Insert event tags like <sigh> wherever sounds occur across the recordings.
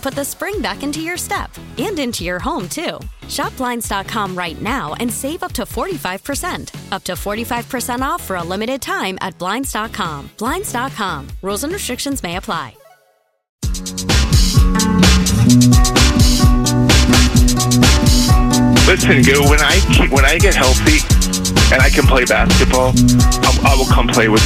put the spring back into your step and into your home, too. Shop Blinds.com right now and save up to 45%. Up to 45% off for a limited time at Blinds.com. Blinds.com. Rules and restrictions may apply. Listen, go when I when I get healthy and I can play basketball, I'll, I will come play with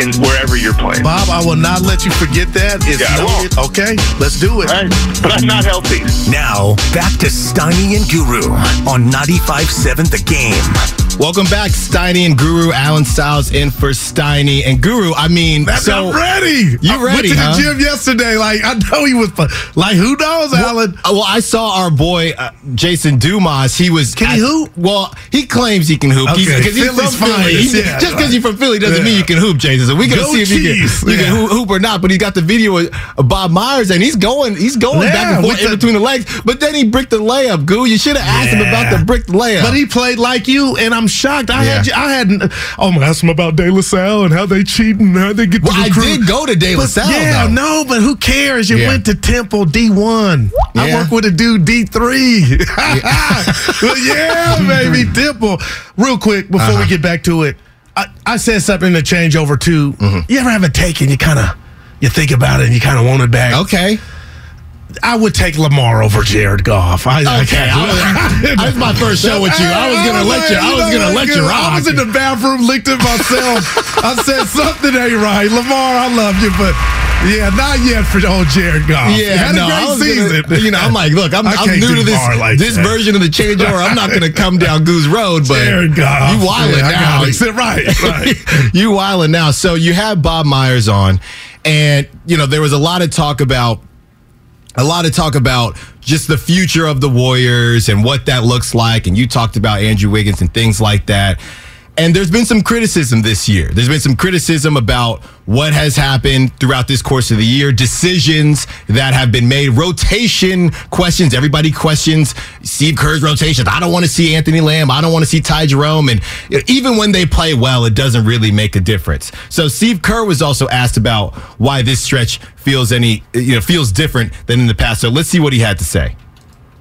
in wherever you're playing. Bob, I will not let you forget that. It's Yeah, I noted. Okay, let's do it. All right, but I'm not healthy. Now, back to Steiny and Guru on 95.7 The Game. Welcome back, Steiny and Guru. Alan Styles in for Steiny and Guru. I mean, That's so I'm ready. You I ready, Went to huh? the gym yesterday. Like I know he was. Like who knows, Alan? Well, well, I saw our boy uh, Jason Dumas. He was. Can he hoop? Well, he claims he can hoop. He's, Okay, he's Philly's from Philly. He- yeah, just because you're from Philly doesn't Yeah. mean you can hoop, Jason. So we're gonna Go see if you Chiefs. can, you can Yeah. hoop, hoop or not. But he got the video of of Bob Myers, and he's going, he's going back and forth in the- between the legs. But then he bricked the layup. Goo, you should have asked him about the bricked layup. But he played like you, and I'm shocked. I had, Yeah. I had. Oh my, ask him about De La Salle and how they cheat and how they get Well, to I did go to De La But Salle, Yeah, though. no, but who cares? You Yeah. went to Temple D1. I work with a dude D3. <laughs> Yeah, <laughs> baby, Temple. Real quick before Uh-huh. we get back to it, I, I said something to change over to. Mm-hmm. You ever have a take and you kind of you think about it and you kind of want it back? okay. I would take Lamar over Jared Goff. I, I Okay, can't- I was <laughs> my first show with you. I was gonna <laughs> let you. I was gonna let you rock. I was in the bathroom, licked at myself. I said something ain't right. Lamar, I love you, but yeah, not yet for old Jared Goff. Yeah, had no, a great I season. Gonna, <laughs> you know, I'm like, look, I'm, I I'm new to this like this that. version of the changeover. I'm not going to come down Goose Road, but Jared Goff. you wildin' Yeah, I now. got. Right, right. you wildin' now. So you have Bob Myers on, and you know there was a lot of talk about a lot of talk about just the future of the Warriors and what that looks like. And you talked about Andrew Wiggins and things like that. And there's been some criticism this year. There's been some criticism about what has happened throughout this course of the year, decisions that have been made, rotation questions. Everybody questions Steve Kerr's rotations. I don't want to see Anthony Lamb. I don't want to see Ty Jerome. And even when they play well, it doesn't really make a difference. So Steve Kerr was also asked about why this stretch feels any, you know, feels different than in the past. So let's see what he had to say.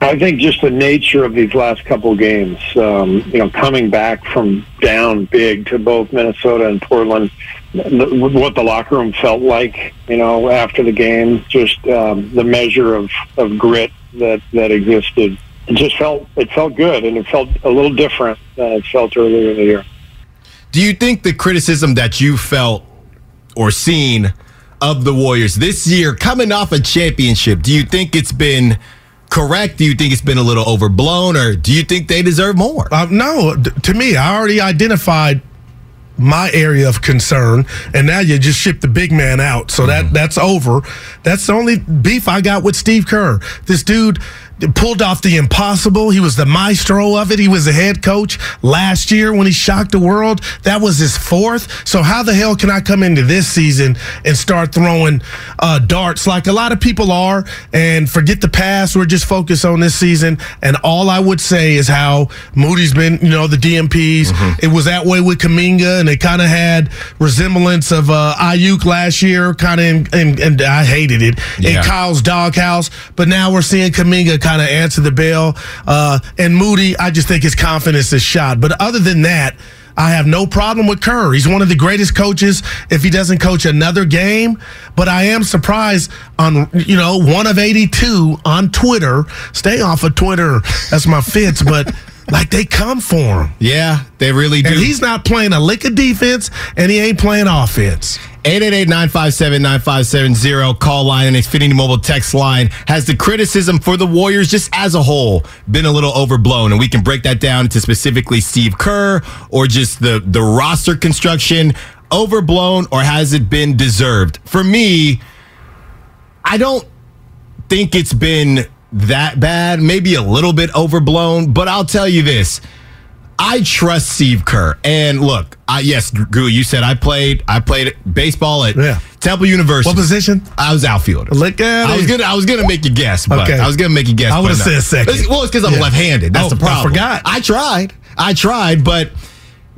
I think just the nature of these last couple games, um, you know, coming back from down big to both Minnesota and Portland, the, what the locker room felt like, you know, after the game, just um, the measure of, of grit that, that existed. It just felt it felt good, and it felt a little different than it felt earlier in the year. Do you think the criticism that you felt or seen of the Warriors this year, coming off a championship, do you think it's been correct? Do you think it's been a little overblown, or do you think they deserve more? Uh, no, to me, I already identified my area of concern, and now you just ship the big man out. So that that's over. That's the only beef I got with Steve Kerr. This dude pulled off the impossible. He was the maestro of it. He was the head coach last year when he shocked the world. That was his fourth. So how the hell can I come into this season and start throwing uh, darts like a lot of people are and forget the past? We're just focused on this season. And all I would say is how Moody's been, you know, the DNPs. It was that way with Kuminga, and it kind of had resemblance of uh, Ayuk last year, kind of, and, and I hated it Yeah. in Kyle's doghouse. But now we're seeing Kuminga kind of answer the bell. Uh, and Moody, I just think his confidence is shot. But other than that, I have no problem with Kerr. He's one of the greatest coaches if he doesn't coach another game. But I am surprised on, you know, one of 82 on Twitter. Stay off of Twitter. That's my fits. <laughs> But like they come for him. Yeah, they really do. And he's not playing a lick of defense and he ain't playing offense. 888-957-9570 call line and Xfinity mobile text line. Has the criticism for the Warriors just as a whole been a little overblown? And we can break that down to specifically Steve Kerr or just the the roster construction. Overblown or has it been deserved? For me I don't think it's been that bad. Maybe a little bit overblown but I'll tell you this I trust Steve Kerr. And look, I, yes, Gru, you said I played. I played baseball at Yeah. Temple University. What position? I was outfielder. Look at I was gonna. I was gonna make you guess, but Okay. I was gonna make you guess. I would've no. said second. It's- Well, it's because I'm Yeah. left-handed. That's Oh, the problem. I forgot. I tried. I tried, but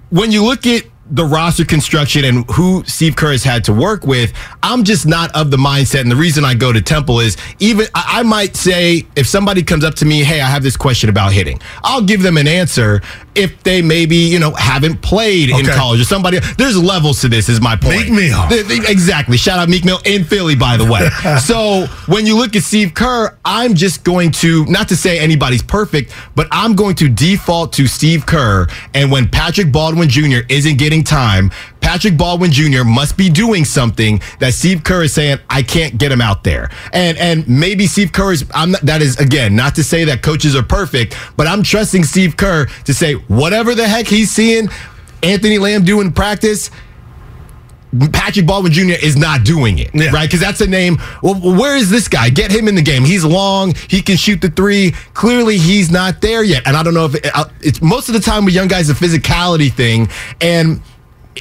when you look at the roster construction and who Steve Kerr has had to work with, I'm just not of the mindset. And the reason I go to Temple is even I, I might say if somebody comes up to me, hey, I have this question about hitting, I'll give them an answer if they maybe you know haven't played in college or somebody. There's levels to this. Is my point. Meek Mill. Exactly. Shout out Meek Mill in Philly, by the way. <laughs> so when you look at Steve Kerr, I'm just going to, not to say anybody's perfect, but I'm going to default to Steve Kerr. And when Patrick Baldwin Jr. isn't getting time, Patrick Baldwin Jr. must be doing something that Steve Kerr is saying, I can't get him out there. And and maybe Steve Kerr is, I'm not, that is, again, not to say that coaches are perfect, but I'm trusting Steve Kerr to say, whatever the heck he's seeing Anthony Lamb do in practice, Patrick Baldwin Jr. is not doing it, Yeah. right? Because that's a name. Well, where is this guy? Get him in the game. He's long. He can shoot the three. Clearly, he's not there yet. And I don't know if it, uh, it's most of the time with young guys a physicality thing. And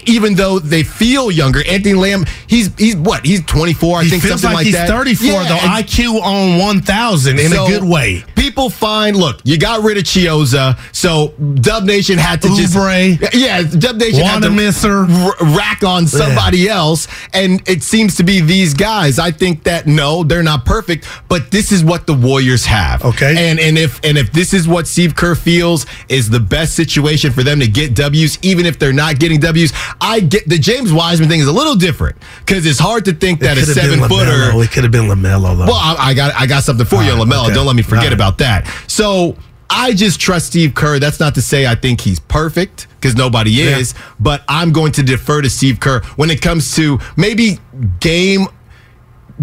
even though they feel younger, Anthony Lamb, he's he's what? He's 24, I He think, something like, like, he's that. 34, Yeah, though. IQ on 1,000 in so, a good way. People find, look, you got rid of Chiozza, so Dub Nation had to Oubre. just. Yeah, Dub Nation had to Wanamaker. r- rack on somebody else, and it seems to be these guys. I think that no, they're not perfect, but this is what the Warriors have. Okay. and and if and if this is what Steve Kerr feels is the best situation for them to get W's, even if they're not getting W's, I get the James Wiseman thing is a little different because it's hard to think that a It could have seven footer. It could have been LaMelo, though. Well, I, I got I got something for you All right, Lamelo. okay. Don't let me forget right. about that. So I just trust Steve Kerr. That's not to say I think he's perfect because nobody Yeah. is, but I'm going to defer to Steve Kerr when it comes to maybe game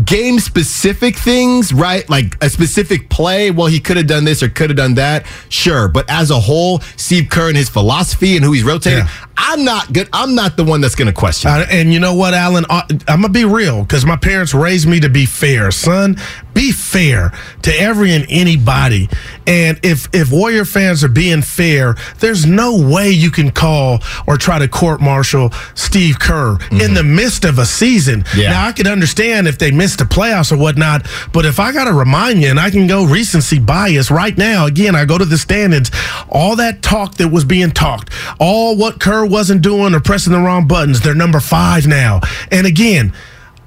game specific things, right? Like a specific play. Well, he could have done this or could have done that. Sure. But as a whole, Steve Kerr and his philosophy and who he's rotating, Yeah. I'm not good. I'm not the one that's going to question. Uh, and you know what, Alan? I'm gonna be real because my parents raised me to be fair, son. Be fair to every and anybody. And if if Warrior fans are being fair, there's no way you can call or try to court martial Steve Kerr in mm-hmm. the midst of a season. Yeah. Now I can understand if they missed the playoffs or whatnot, but if I got to remind you, and I can go recency bias right now. Again, I go to the standings. All that talk that was being talked, all what Kerr wasn't doing or pressing the wrong buttons. They're number five now. And again.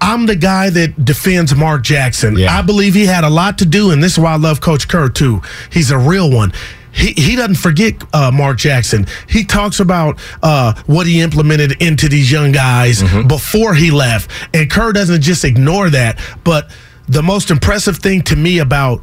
I'm the guy that defends Mark Jackson. Yeah. I believe he had a lot to do, and this is why I love Coach Kerr too. He's a real one. He, he doesn't forget uh, Mark Jackson. He talks about uh, what he implemented into these young guys before he left. And Kerr doesn't just ignore that. But the most impressive thing to me about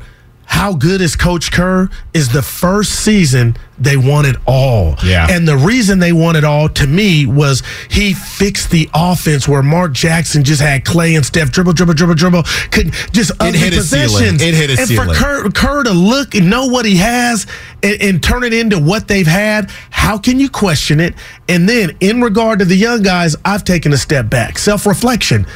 how good is Coach Kerr is the first season they won it all. Yeah. And the reason they won it all to me was he fixed the offense where Mark Jackson just had Klay and Steph dribble, dribble, dribble, dribble, could just ugly hit a ceiling. possessions. It hit a and ceiling. for Kerr, Kerr to look and know what he has and, and turn it into what they've had, how can you question it? And then in regard to the young guys, I've taken a step back, self reflection.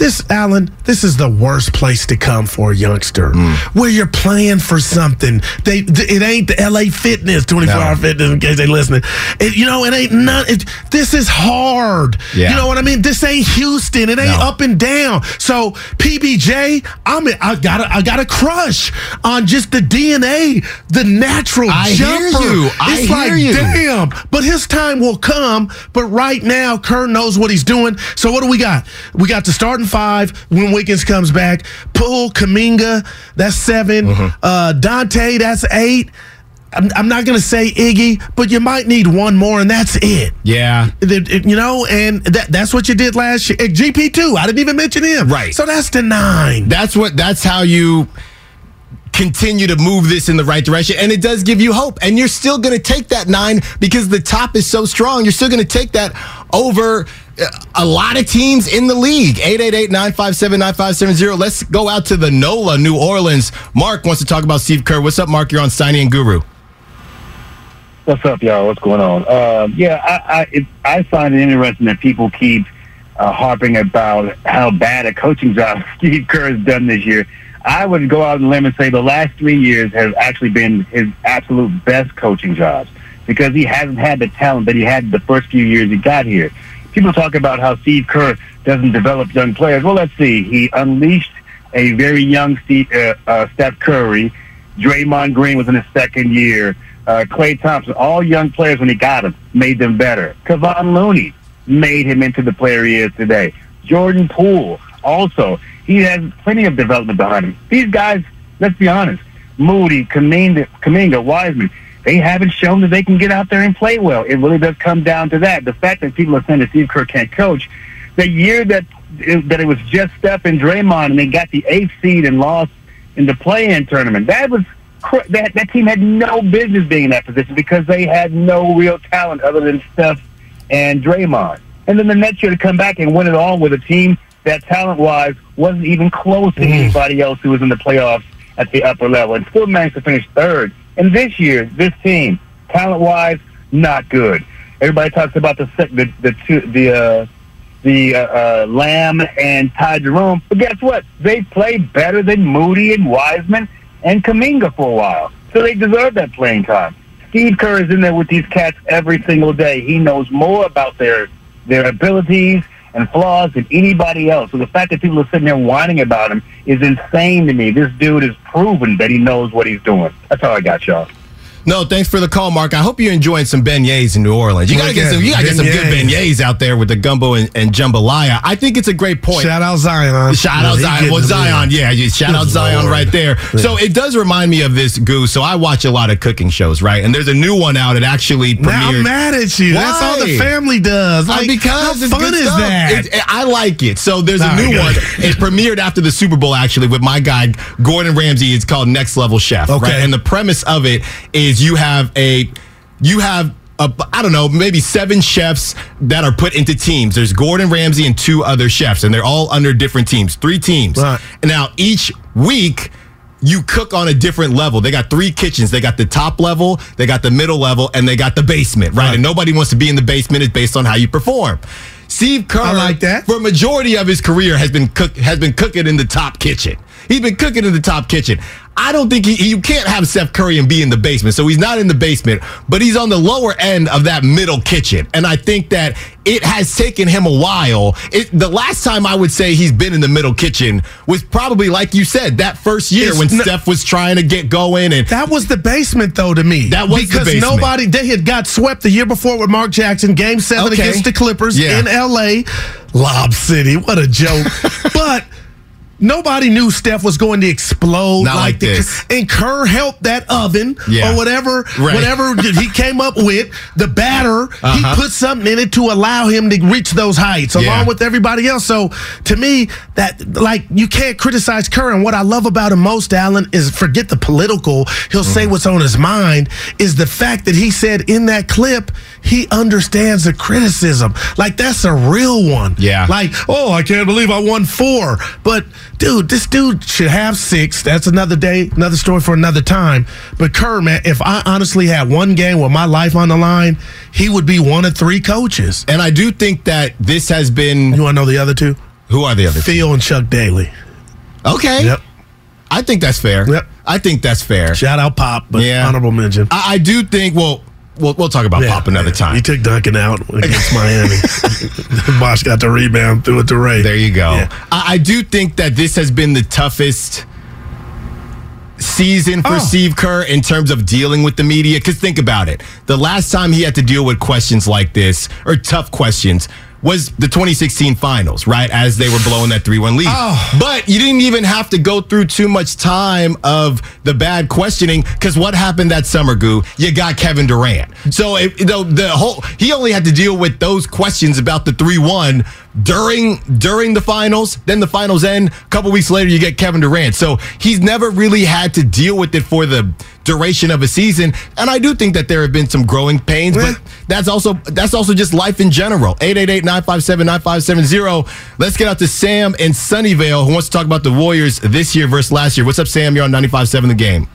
This, Alan, this is the worst place to come for a youngster, hmm. where you're playing for something. They, it ain't the LA Fitness, 24 No. hour fitness, in case they listening. It, you know, it ain't none. It, this is hard. Yeah. You know what I mean? This ain't Houston. It ain't No. up and down. So PBJ, I'm I got I got a crush on just the DNA, the natural I hear you. I it's hear like, you. damn. But his time will come. But right now, Kerr knows what he's doing. So what do we got? We got the starting five when Wiggins comes back. Poole, Kuminga, that's 7 Mm-hmm. Uh, Donte, that's eight. I'm, I'm not going to say Iggy, but you might need one more, and that's it. Yeah. You know, and that, that's what you did last year. At GP2, I didn't even mention him. Right. So that's the nine. That's what that's how you continue to move this in the right direction and it does give you hope and you're still going to take that 9 because the top is so strong. You're still going to take that over uh, a lot of teams in the league. 888-957-9570 let's go out to the NOLA New Orleans. Mark wants to talk about Steve Kerr. What's up Mark? You're on Steiny and Guru. What's up, y'all? What's going on? Um, yeah, I I, it, I find it interesting that people keep uh, harping about how bad a coaching job <laughs> Steve Kerr has done this year. I would go out on a limb and say the last three years have actually been his absolute best coaching jobs because he hasn't had the talent that he had the first few years he got here. People talk about how Steve Kerr doesn't develop young players. Well, let's see. He unleashed a very young Steve, uh, uh, Steph Curry. Draymond Green was in his second year. Uh, Klay Thompson, all young players when he got them, made them better. Kevon Looney made him into the player he is today. Jordan Poole, also, he has plenty of development behind him. These guys, let's be honest, Moody, Kuminga, Kuminga Wiseman, they haven't shown that they can get out there and play well. It really does come down to that. The fact that people are saying that Steve Kerr can't coach, the year that it, that it was just Steph and Draymond and they got the eighth seed and lost in the play-in tournament, that was that that team had no business being in that position because they had no real talent other than Steph and Draymond. And then the next year to come back and win it all with a team that talent-wise wasn't even close to anybody else who was in the playoffs at the upper level, and still managed to finish third. And this year, this team, talent-wise, not good. Everybody talks about the the the two, the uh, the uh, uh, Lamb and Ty Jerome, but guess what? They played better than Moody and Wiseman and Kuminga for a while, so they deserve that playing time. Steve Kerr is in there with these cats every single day. He knows more about their their abilities and flaws than anybody else. So the fact that people are sitting there whining about him is insane to me. This dude has proven that he knows what he's doing. That's all I got, y'all. No, thanks for the call, Mark. I hope you're enjoying some beignets in New Orleans. You gotta get some. You gotta get some good beignets. out there with the gumbo and, and jambalaya. I think it's a great point. Shout out Zion. Shout out Zion. Well, Zion, yeah, you- shout out Zion Lord. right there. So it does remind me of this goose. So I watch a lot of cooking shows, right? And there's a new one out. It actually Now I'm premiered. mad at you. That's all the family does. Uh, Like, because how fun is stuff. that? It- I like it. So there's a new right, one. <laughs> It premiered after the Super Bowl, actually, with my guy Gordon Ramsay. It's called Next Level Chef. Okay. Right? And the premise of it is you have a you have a, I don't know, maybe seven chefs that are put into teams. There's Gordon Ramsay and two other chefs, and they're all under different teams, three teams. Right. And now each week you cook on a different level. They got three kitchens. They got the top level, they got the middle level, and they got the basement, right? Right. And nobody wants to be in the basement. It's based on how you perform. Steve Kerr, I like that. for a majority of his career, has been cook has been cooking in the top kitchen. He's been cooking in the top kitchen. I don't think he, you can't have Steph Curry and be in the basement. So he's not in the basement, but he's on the lower end of that middle kitchen. And I think that it has taken him a while. It, the last time I would say he's been in the middle kitchen was probably, like you said, that first year It's when n- Steph was trying to get going. And That was the basement, though, to me. That was the because basement. nobody they had got swept the year before with Mark Jackson, Game Seven Okay. against the Clippers Yeah. in L.A. Lob City, what a joke! <laughs> nobody knew Steph was going to explode Not like the, this. And Kerr helped that oven Yeah. or whatever, Right. whatever <laughs> he came up with. The batter, Uh-huh. he put something in it to allow him to reach those heights, Yeah. along with everybody else. So to me, that like you can't criticize Kerr. And what I love about him most, Allen, is forget the political. He'll say Mm-hmm. what's on his mind. Is the fact that he said in that clip he understands the criticism. Like that's a real one. Yeah. Like oh, I can't believe I won four. But dude, this dude should have six. That's another day, another story for another time. But Kerr, man, if I honestly had one game with my life on the line, he would be one of three coaches. and I do think that this has been You want to know the other two? Who are the other? Phil and Chuck Daly. Okay. Yep. I think that's fair. Yep. I think that's fair. Shout out Pop, but Yeah. honorable mention. I, I do think. Well, we'll we'll talk about Yeah, Pop another yeah. time. He took Duncan out against <laughs> Miami. Bosh got the rebound, threw it to Ray. There you go. Yeah. I, I do think that this has been the toughest season for Oh. Steve Kerr in terms of dealing with the media. Because think about it. The last time he had to deal with questions like this, or tough questions, was the 2016 finals, right? As they were blowing that 3 1 lead. Oh. But you didn't even have to go through too much time of the bad questioning because what happened that summer, Goo? You got Kevin Durant. So it, you know, the whole he only had to deal with those questions about the 3 1 during during the finals. Then the finals end. A couple weeks later, you get Kevin Durant. So he's never really had to deal with it for the duration of a season. And I do think that there have been some growing pains, Yeah. but that's also that's also just life in general. 888-957-9570. Let's get out to Sam in Sunnyvale who wants to talk about the Warriors this year versus last year. What's up, Sam? You're on 95.7 the game.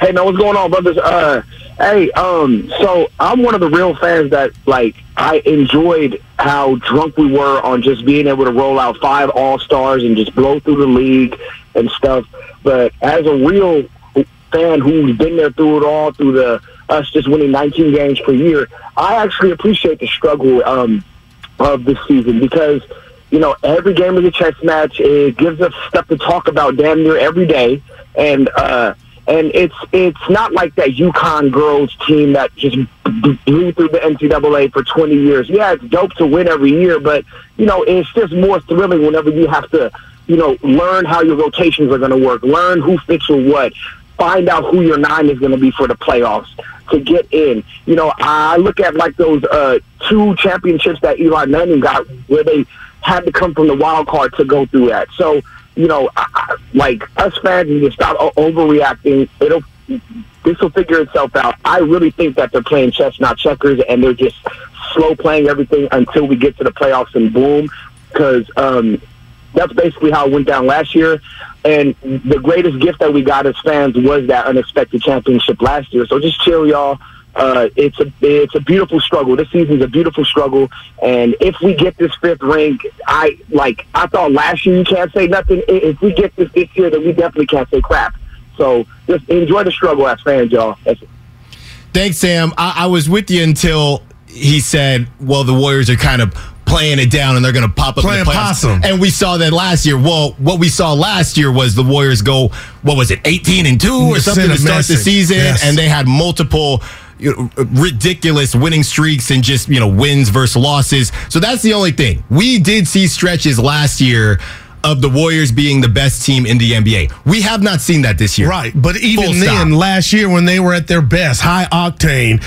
Hey man, what's going on, brothers? Uh, hey, um, so I'm one of the real fans that like I enjoyed how drunk we were on just being able to roll out five all stars and just blow through the league and stuff. But as a real fan who's been there through it all, through the us just winning 19 games per year, I actually appreciate the struggle um, of this season because you know every game is a chess match. It gives us stuff to talk about damn near every day, and uh, and it's it's not like that UConn girls team that just blew through the NCAA for 20 years. Yeah, it's dope to win every year, but you know it's just more thrilling whenever you have to you know learn how your rotations are going to work, learn who fits with what, find out who your nine is going to be for the playoffs to get in. You know, I look at like those uh, two championships that Eli Manning got, where they had to come from the wild card to go through that. So, you know, I, I, like us fans need to stop overreacting. It'll this will figure itself out. I really think that they're playing chess, not checkers, and they're just slow playing everything until we get to the playoffs and boom. Because um, that's basically how it went down last year. And the greatest gift that we got as fans was that unexpected championship last year. So just chill, y'all. Uh, it's a it's a beautiful struggle. This season's a beautiful struggle, and if we get this fifth ring, I like I thought last year you can't say nothing. If we get this this year, then we definitely can't say crap. So just enjoy the struggle as fans, y'all. Thanks, Sam. I, I was with you until he said, well, the Warriors are kind of playing it down and they're going to pop up Playing in the playoffs. possum. And we saw that last year. Well, what we saw last year was the Warriors go, what was it, 18 and 2 or something to start the season. Yes. And they had multiple ridiculous winning streaks and just, you know, wins versus losses. So that's the only thing. We did see stretches last year of the Warriors being the best team in the NBA. We have not seen that this year. Right, but even Full then, stop. last year when they were at their best, high octane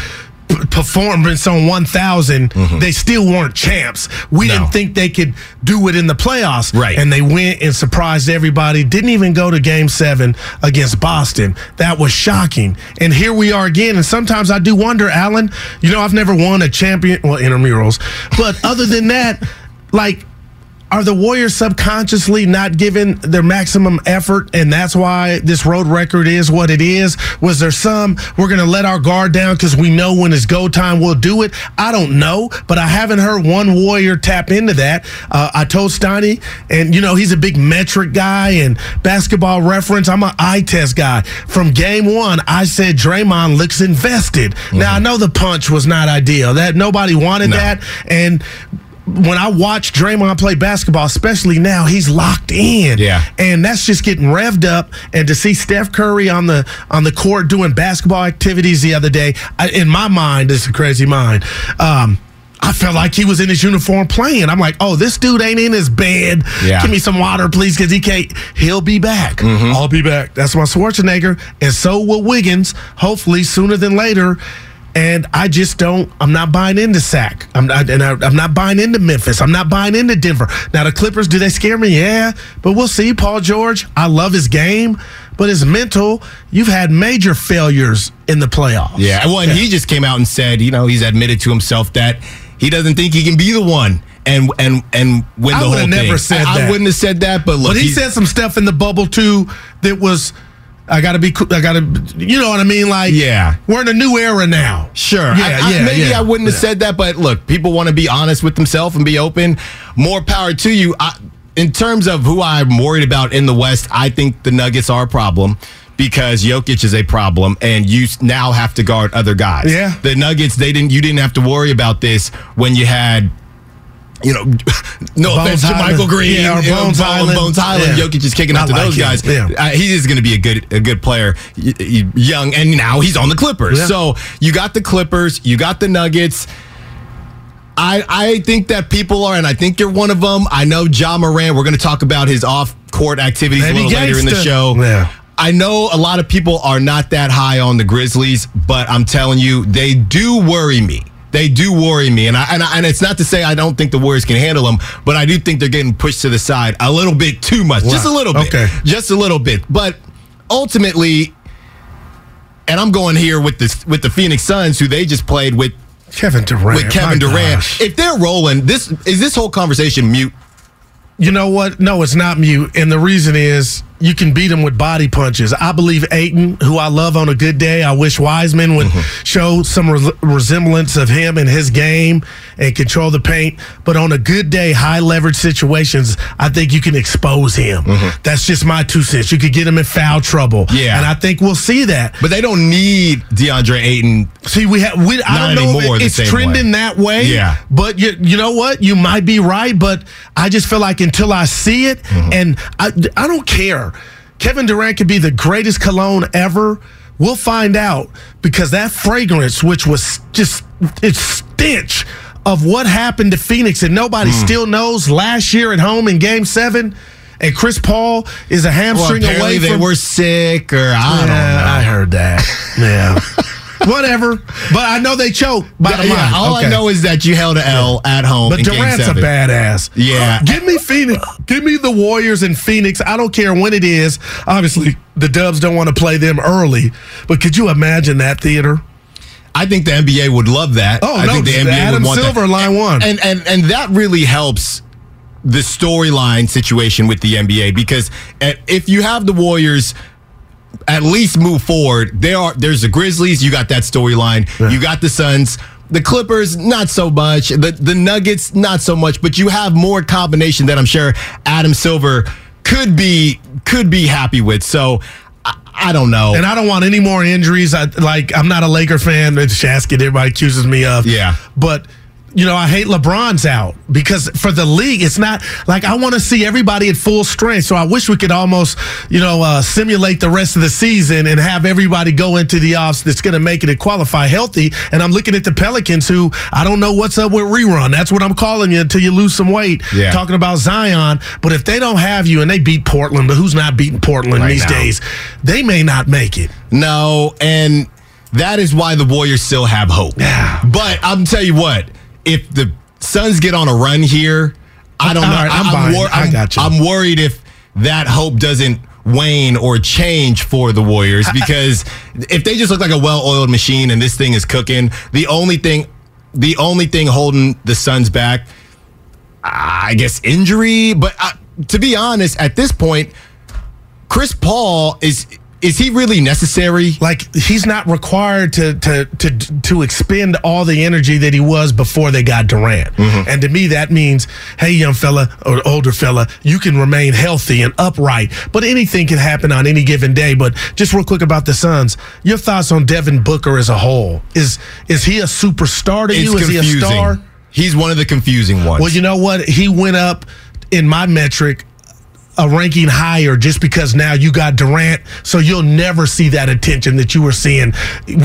performance on 1000 they still weren't champs. We Mm-hmm. No. didn't think they could do it in the playoffs. Right. and they went and surprised everybody. Didn't even go to game seven against boston. That was shocking. And here we are again. And sometimes i do wonder alan you know i've never won a champion well intramurals. But other than that like are the Warriors subconsciously not giving their maximum effort, and that's why this road record is what it is? Was there some we're going to let our guard down because we know when it's go time we'll do it? I don't know, but I haven't heard one Warrior tap into that. Uh, I told Steiny, and you know he's a big metric guy and basketball reference. I'm an eye test guy. From game one, I said Draymond looks invested. Now I know the punch was not ideal. That nobody wanted No. that, and when I watch Draymond play basketball, especially now, he's locked in. Yeah. And that's just getting revved up. And to see Steph Curry on the on the court doing basketball activities the other day, I, in my mind, this is a crazy mind. Um, I felt like he was in his uniform playing. I'm like, oh, this dude ain't in his bed. Yeah. Give me some water, please, because he can't. He'll be back. I'll be back. That's my Schwarzenegger, and so will Wiggins. Hopefully, sooner than later. And I just don't. I'm not buying into Sac. I'm not, and I, I'm not buying into Memphis. I'm not buying into Denver. Now the Clippers, do they scare me? Yeah, but we'll see. Paul George, I love his game, but his mental. You've had major failures in the playoffs. Yeah. Well, and he just came out and said, you know, he's admitted to himself that he doesn't think he can be the one and and and win I the whole would've thing. never said I, I that. wouldn't have said that, but look, But he he's- said some stuff in the bubble too that was I gotta be. I gotta. You know what I mean? Like, Yeah. we're in a new era now. Sure. Yeah, I- I- yeah, maybe yeah, I wouldn't have said that, but look, people want to be honest with themselves and be open. More power to you. I, in terms of who I'm worried about in the West, I think the Nuggets are a problem because Jokic is a problem, and you now have to guard other guys. Yeah. The Nuggets, they didn't. You didn't have to worry about this when you had. You know, <laughs> no Bones offense to Michael Green, Yeah, or you know, Bones Bo- Hyland. Bones Hyland. Yeah. Jokic is kicking Not out to like those him. guys. Yeah. Uh, he is going to be a good a good player, y- y- young, and now he's on the Clippers. Yeah. So you got the Clippers, you got the Nuggets. I I think that people are, and I think you're one of them. I know Ja Morant. We're going to talk about his off court activities Maybe a little later in the show. Yeah. I know a lot of people are not that high on the Grizzlies, but I'm telling you, they do worry me. They do worry me, and I, and, I, and it's not to say I don't think the Warriors can handle them, but I do think they're getting pushed to the side a little bit too much, just a little bit, Okay. just a little bit. But ultimately, and I'm going here with this with the Phoenix Suns, who they just played with Kevin Durant. with Kevin my Durant. gosh. If they're rolling, this is this whole conversation mute. You know what? No, it's not mute. And the reason is you can beat him with body punches. I believe Ayton, who I love on a good day, I wish Wiseman would Mm-hmm. show some res- resemblance of him in his game and control the paint. But on a good day, high leverage situations, I think you can expose him. That's just my two cents. You could get him in foul trouble. Mm-hmm. Yeah. And I think we'll see that. But they don't need DeAndre Ayton. See, we have. We, I don't know if it's trending way. that way. Yeah. But you, you know what? You might be right. But I just feel like until I see it, Mm-hmm. and I, I don't care. Kevin Durant could be the greatest cologne ever. We'll find out because that fragrance, which was just it's stench of what happened to Phoenix, and nobody Mm. still knows last year at home in Game Seven. And Chris Paul is a Well, hamstring apparently away they were sick, or I don't know. I heard that. Yeah. <laughs> Whatever. But I know they choked. Bottom Yeah, line. all Okay. I know is that you held an L at home. But Durant's a badass. Yeah. Give me Phoenix. Give me the Warriors in Phoenix. I don't care when it is. Obviously, the Dubs don't want to play them early. But could you imagine that theater? I think the NBA would love that. Oh, I no, think the NBA Adam would want that. Silver, that. line one. and and and that really helps the storyline situation with the NBA because uh, if you have the Warriors at least move forward, there are there's the Grizzlies, you got that storyline, you got the Suns. The Clippers, not so much. The the Nuggets, not so much. But you have more combination that I'm sure Adam Silver could be could be happy with. So I, I don't know. And I don't want any more injuries. I like I'm not a Laker fan. It's Shasket, everybody accuses me of. Yeah. But you know, I hate LeBron's out because for the league, it's not like I want to see everybody at full strength. So I wish we could almost, you know, uh, simulate the rest of the season and have everybody go into the offs that's going to make it and qualify healthy. And I'm looking at the Pelicans, who I don't know what's up with rerun. That's what I'm calling you until you lose some weight. Yeah. Talking about Zion, but if they don't have you and they beat Portland, but who's not beating Portland Right these now. days? They may not make it. No, and that is why the Warriors still have hope. Yeah. But I'm tell you what, if the Suns get on a run here, I don't All know. right, I'm I- buying wor-. I I'm- got you. I'm worried if that hope doesn't wane or change for the Warriors because if they just look like a well-oiled machine and this thing is cooking, the only thing the only thing holding the Suns back I guess injury, but uh, to be honest, at this point, Chris Paul is is he really necessary? like he's not required to to to to expend all the energy that he was before they got Durant. Mm-hmm. And to me that means, hey young fella or older fella, you can remain healthy and upright. But anything can happen on any given day. But just real quick about the Suns, your thoughts on Devin Booker as a whole? Is is he a superstar to It's you? Is he a star? He's one of the confusing ones. Well, you know what? He went up in my metric a ranking higher just because now you got Durant, so you'll never see that attention that you were seeing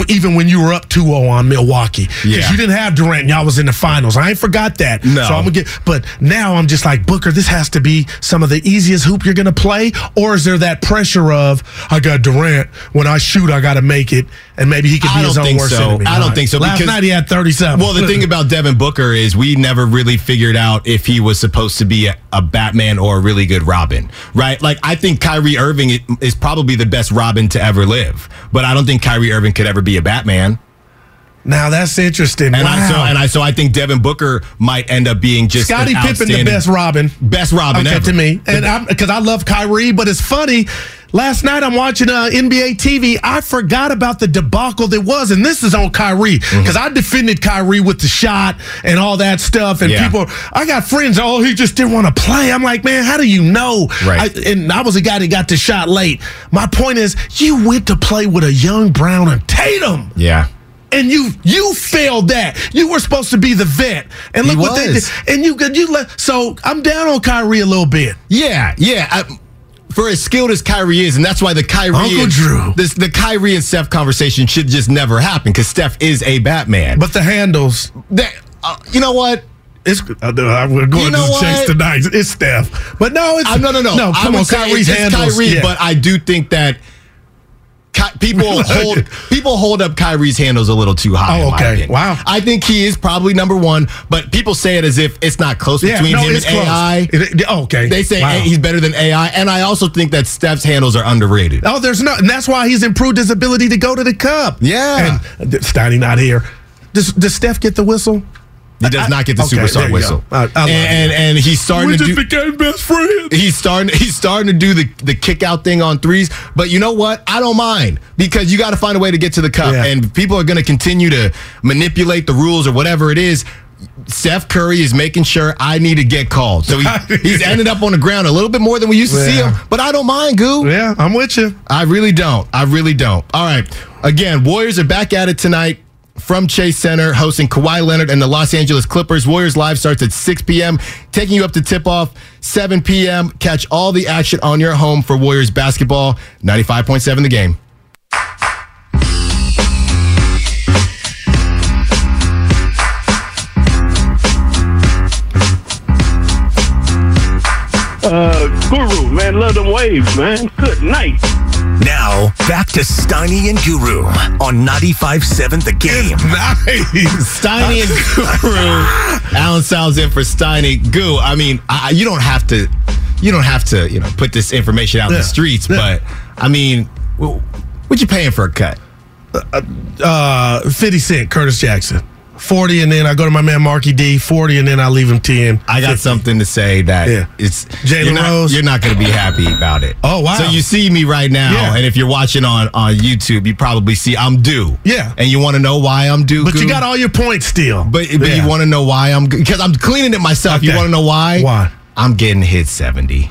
even when you were up 2-0 on Milwaukee. Because Yeah. you didn't have Durant and y'all was in the finals. I ain't forgot that. No. So I'm gonna get but now I'm just like, Booker, this has to be some of the easiest hoop you're gonna play, or is there that pressure of I got Durant, when I shoot I gotta make it, and maybe he could be I his don't own think worst so. enemy. I don't right. think so, Last night he had 37. Well, the thing <laughs> about Devin Booker is we never really figured out if he was supposed to be a, a Batman or a really good Robin, right? Like I think Kyrie Irving is probably the best Robin to ever live, but I don't think Kyrie Irving could ever be a Batman. now that's interesting. And wow. I so and I so I think Devin Booker might end up being just Scottie an Pippen, the best Robin. best Robin okay, ever to me, and because I love Kyrie, but it's funny. Last night I'm watching uh, NBA TV. I forgot about the debacle that was, and this is on Kyrie because I defended Kyrie with the shot and all that stuff. And Yeah. people, I got friends. Oh, he just didn't want to play. I'm like, man, how do you know? Right. I, and I was a guy that got the shot late. My point is, you went to play with a young Brown and Tatum Yeah. and you you failed that. You were supposed to be the vet, and look what they did. And you you let so I'm down on Kyrie a little bit. Yeah, yeah. I, for as skilled as Kyrie is, and that's why the Kyrie Uncle and, Drew. this the Kyrie and Steph conversation should just never happen because Steph is a Batman. But the handles, that, uh, you know what? it's uh, we're going You know to the chase tonight. It's Steph, but no, it's Uh, no, no, no. no. Come would on, Kyrie's it's handles. Kyrie, yeah. but I do think that. Ky- People <laughs> hold people hold up Kyrie's handles a little too high. Oh, okay. Wow. I think he is probably number one, but people say it as if it's not close yeah, between no, him and close. AI. It- it- okay, They say Wow. He's better than AI, and I also think that Steph's handles are underrated. Oh, there's no, and that's why he's improved his ability to go to the cup. Yeah. and uh, Steiny not here. Does, does Steph get the whistle? He does not get the okay, superstar whistle. I- I and, and and he's starting we to just do. became best friends. He's starting. He's starting to do the the kick out thing on threes. But you know what? I don't mind because you got to find a way to get to the cup, Yeah. and people are going to continue to manipulate the rules or whatever it is. Steph Curry is making sure I need to get called, so he, <laughs> he's ended up on the ground a little bit more than we used to see him. But I don't mind, Goo. Yeah, I'm with you. I really don't. I really don't. All right. Again, Warriors are back at it tonight from Chase Center, hosting Kawhi Leonard and the Los Angeles Clippers. Warriors Live starts at 6 p.m., taking you up to tip off 7 p.m. Catch all the action on your home for Warriors basketball. 95.7 the game. Uh, Guru, man, love them waves, man. Good night. Now, back to Steiny and Guru on 95.7 The Game. Nice. <laughs> Steiny and Guru. Alan Sal's in for Steiny. Goo, I mean, I, you don't have to, you don't have to, you know, put this information out in Yeah. the streets, Yeah. but I mean, what you paying for a cut? uh, 50 Cent, Curtis Jackson. 40, and then I go to my man Marky D, 40, and then I leave him 10. I got 50. something to say that Yeah. it's Jalen you're not, Rose? You're not going to be happy about it. Oh, wow. So you see me right now, Yeah. and if you're watching on on YouTube, you probably see I'm due. Yeah. and you want to know why I'm due. But you got all your points still. But but Yeah. you want to know why I'm because I'm cleaning it myself. You want to know why? Why? I'm getting hit 70.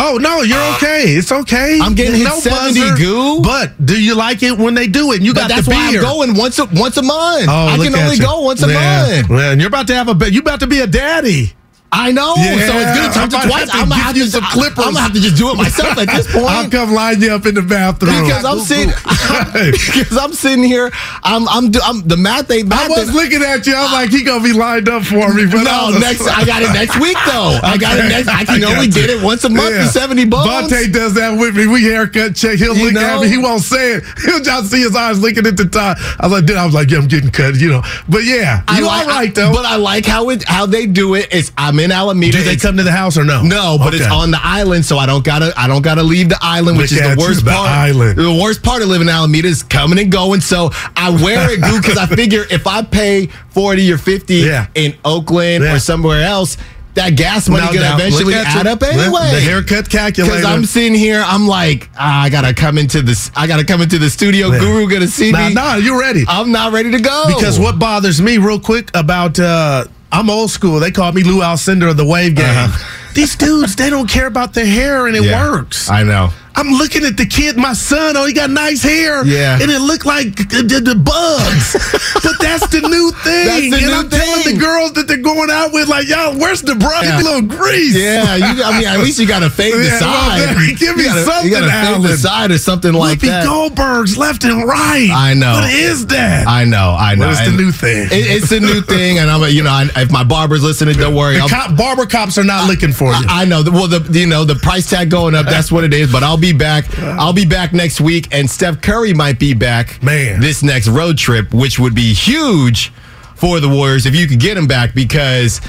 Oh no, you're uh, okay. It's okay. I'm getting hit 70 buzzer. goo. But do you like it when they do it? And you But got that's the why. I'm going once a once a month. Oh, I can only you. go once a Yeah. month. Man, you're about to have a you about to be a daddy. I know. Yeah, so it's gonna I turn to twice. I'm gonna have to some I'm gonna have to just do it myself at this point. I'll come line you up in the bathroom. because I'm sitting, <laughs> because I'm sitting here, I'm, I'm, do- I'm the math ain't I was looking at you. I'm like, he gonna be lined up for me. But no, was- next I got it next week though. I got it next. I can I only get it once a month Yeah. for seventy bucks. Vontae does that with me. We haircut check. He'll You look know? at me. He won't say it. <laughs> He'll just see his eyes looking at the time. I was like, then I was like, yeah, I'm getting cut. You know. But yeah, I you like, all right though. But I like how it how they do it. It's I'm in Alameda. do they It's- come to the house or no? No, but it's on the island, so I don't gotta I don't gotta leave the island, which Look is the you, worst the part. island. The worst part of living in Alameda is coming and going. So I wear it, goo, because I <laughs> figure if I pay forty or fifty Yeah. in Oakland Yeah. or somewhere else, that gas money No gonna doubt. eventually add you. up anyway. the haircut calculator. Because I'm sitting here, I'm like, ah, I gotta come into this. I gotta come into the studio. Yeah. Guru gonna see Nah, me. nah, you're ready. I'm not ready to go Because what bothers me real quick about uh I'm old school. They call me Lew Alcindor of the wave game. Uh-huh. These dudes, they don't care about their hair and it Yeah. works. I know. I'm looking at the kid, my son. Oh, he got nice hair. Yeah. And it looked like the, the- the bugs. <laughs> but that's the new thing. That's the and new I'm telling the girls that they're going out with, like, y'all, where's the brush? Yeah. A little grease. Yeah, you, I mean, at least you got to fade the <laughs> side. give me you gotta, something, You got to fade the side or something like Whoopi that. Goldberg's left and right. I know. What is that? I know, I know. Is the new thing? It, it's the new thing, and I'm, you know, I, if my barber's listening, don't worry. The cop, barber cops are not looking for you. I know. Well, the you know the price tag going up. That's what it is. But I'll be back. I'll be back next week, and Steph Curry might be back. Man. this next road trip, which would be huge for the Warriors if you could get him back because.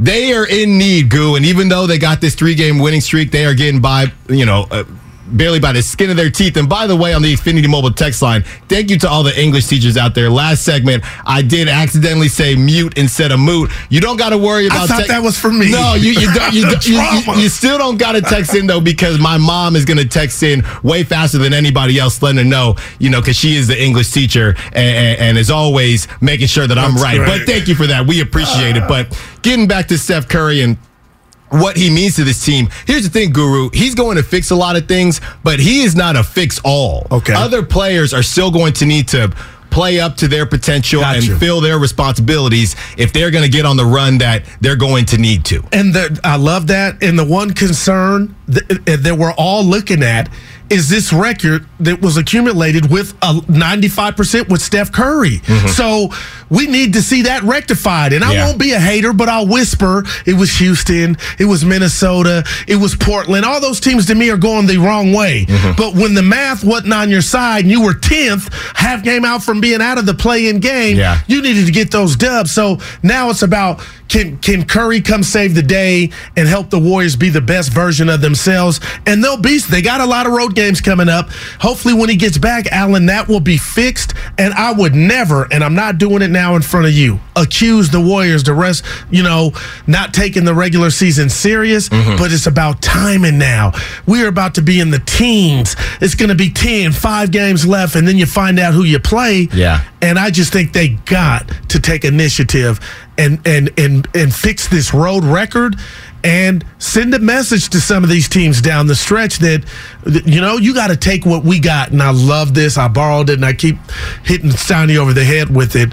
They are in need, Goo, and even though they got this three-game winning streak, they are getting by, you know, uh, barely by the skin of their teeth. And by the way, on the Xfinity Mobile text line, thank you to all the English teachers out there. Last segment, I did accidentally say mute instead of moot. You don't got to worry I about. thought that was for me. No, you you don't, you, <laughs> you, you, still don't got to text in though because my mom is going to text in way faster than anybody else, letting her know, you know, because she is the English teacher and, and, and is always making sure that I'm That's right. great. But thank you for that. We appreciate it. Ah. But getting back to Steph Curry and what he means to this team. Here's the thing, Guru. He's going to fix a lot of things, but he is not a fix all. Okay. Other players are still going to need to play up to their potential Got and you. fill their responsibilities if they're going to get on the run that they're going to need to. And the, I love that. And the one concern that, that we're all looking at is this record that was accumulated with a 95% with Steph Curry. Mm-hmm. So we need to see that rectified. And I Yeah. won't be a hater, but I'll whisper it was Houston, it was Minnesota, it was Portland. All those teams to me are going the wrong way. Mm-hmm. But when the math wasn't on your side and you were 10th, half game out from being out of the play in game, Yeah. you needed to get those dubs. So now it's about can can Curry come save the day and help the Warriors be the best version of themselves? And they'll be. They got a lot of road games coming up. Hopefully, when he gets back, Allen, that will be fixed. And I would never, and I'm not doing it now in front of you, accuse the Warriors the rest, you know, not taking the regular season serious. Mm-hmm. But it's about timing now. We're about to be in the teens. It's going to be 10, five games left, and then you find out who you play. Yeah. And I just think they got to take initiative and and and and fix this road record and send a message to some of these teams down the stretch that you know you got to take what we got and I love this I borrowed it and I keep hitting Steiny over the head with it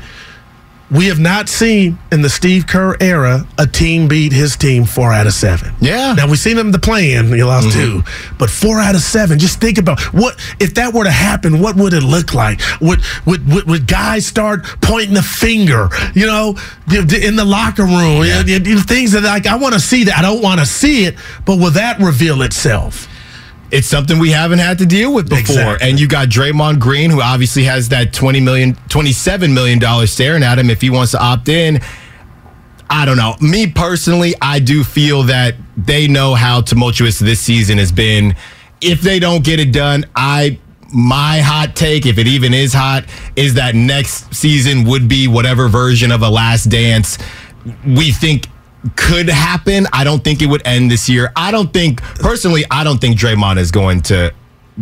we have not seen in the Steve Kerr era a team beat his team four out of seven. Yeah. Now we've seen them the playing, you lost mm-hmm. two, but four out of seven. Just think about what if that were to happen. What would it look like? Would would would, would guys start pointing the finger? You know, in the locker room, Yeah. Things that like I want to see that. I don't want to see it, but will that reveal itself? It's something we haven't had to deal with before. Exactly. And you got Draymond Green, who obviously has that 20 million, 27 million dollars staring at him if he wants to opt in. I don't know. Me personally, I do feel that they know how tumultuous this season has been. If they don't get it done, I my hot take, if it even is hot, is that next season would be whatever version of a last dance we think could happen. I don't think it would end this year. I don't think personally, I don't think Draymond is going to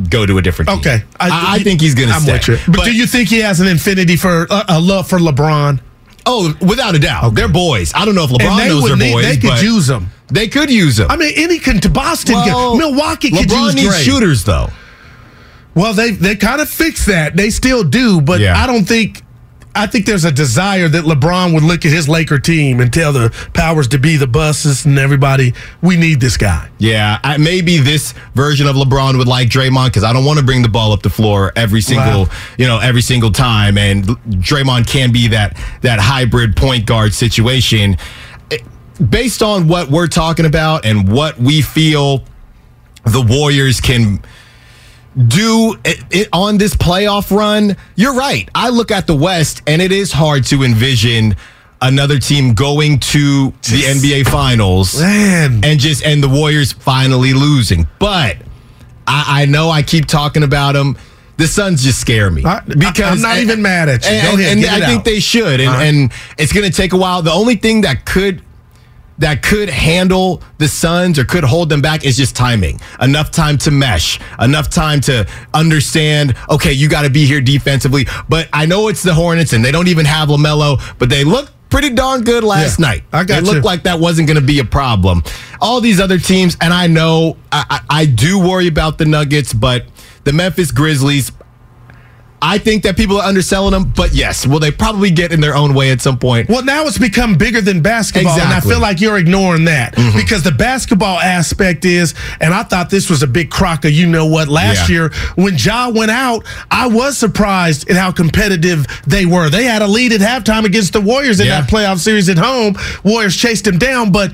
go to a different team. Okay, I, I think he's going to I'm stay. with you. But, do you think he has an infinity for uh, a love for LeBron? Oh, without a doubt, they're boys. I don't know if LeBron they knows they're need- boys. they could but them. They could use them. I mean, any can to Boston, Well, get, Milwaukee could LeBron use needs shooters though. Well, they they kind of fixed that. They still do, but Yeah. I don't think. I think there's a desire that LeBron would look at his Laker team and tell the powers to be, the buses and everybody, we need this guy. Yeah, I, maybe this version of LeBron would like Draymond because I don't want to bring the ball up the floor every single, Wow. you know, every single time. And Draymond can be that that hybrid point guard situation. Eh, Based on what we're talking about and what we feel the Warriors can do it, it on this playoff run, you're right. I look at the West and it is hard to envision another team going to the NBA Finals Man. and just and the Warriors finally losing. But I, I know I keep talking about them. The Suns just scare me I- I'm not even mad at you. And, Go and- ahead, and I think out. they should, and, right. and it's going to take a while. The only thing that could that could handle the Suns or could hold them back is just timing. Enough time to mesh, enough time to understand, okay, you got to be here defensively. But I know it's the Hornets and they don't even have LaMelo, but they look pretty darn good last Yeah, night. I got It looked like that wasn't going to be a problem. All these other teams, and I know I, I, I do worry about the Nuggets, but the Memphis Grizzlies, I think that people are underselling them, but yes, will they probably get in their own way at some point? Well, now it's become bigger than basketball, and I feel like you're ignoring that mm-hmm. because the basketball aspect is, and I thought this was a big crocker. you know what last Yeah. year when Ja went out. I was surprised at how competitive they were. They had a lead at halftime against the Warriors in Yeah. that playoff series at home. Warriors chased him down, but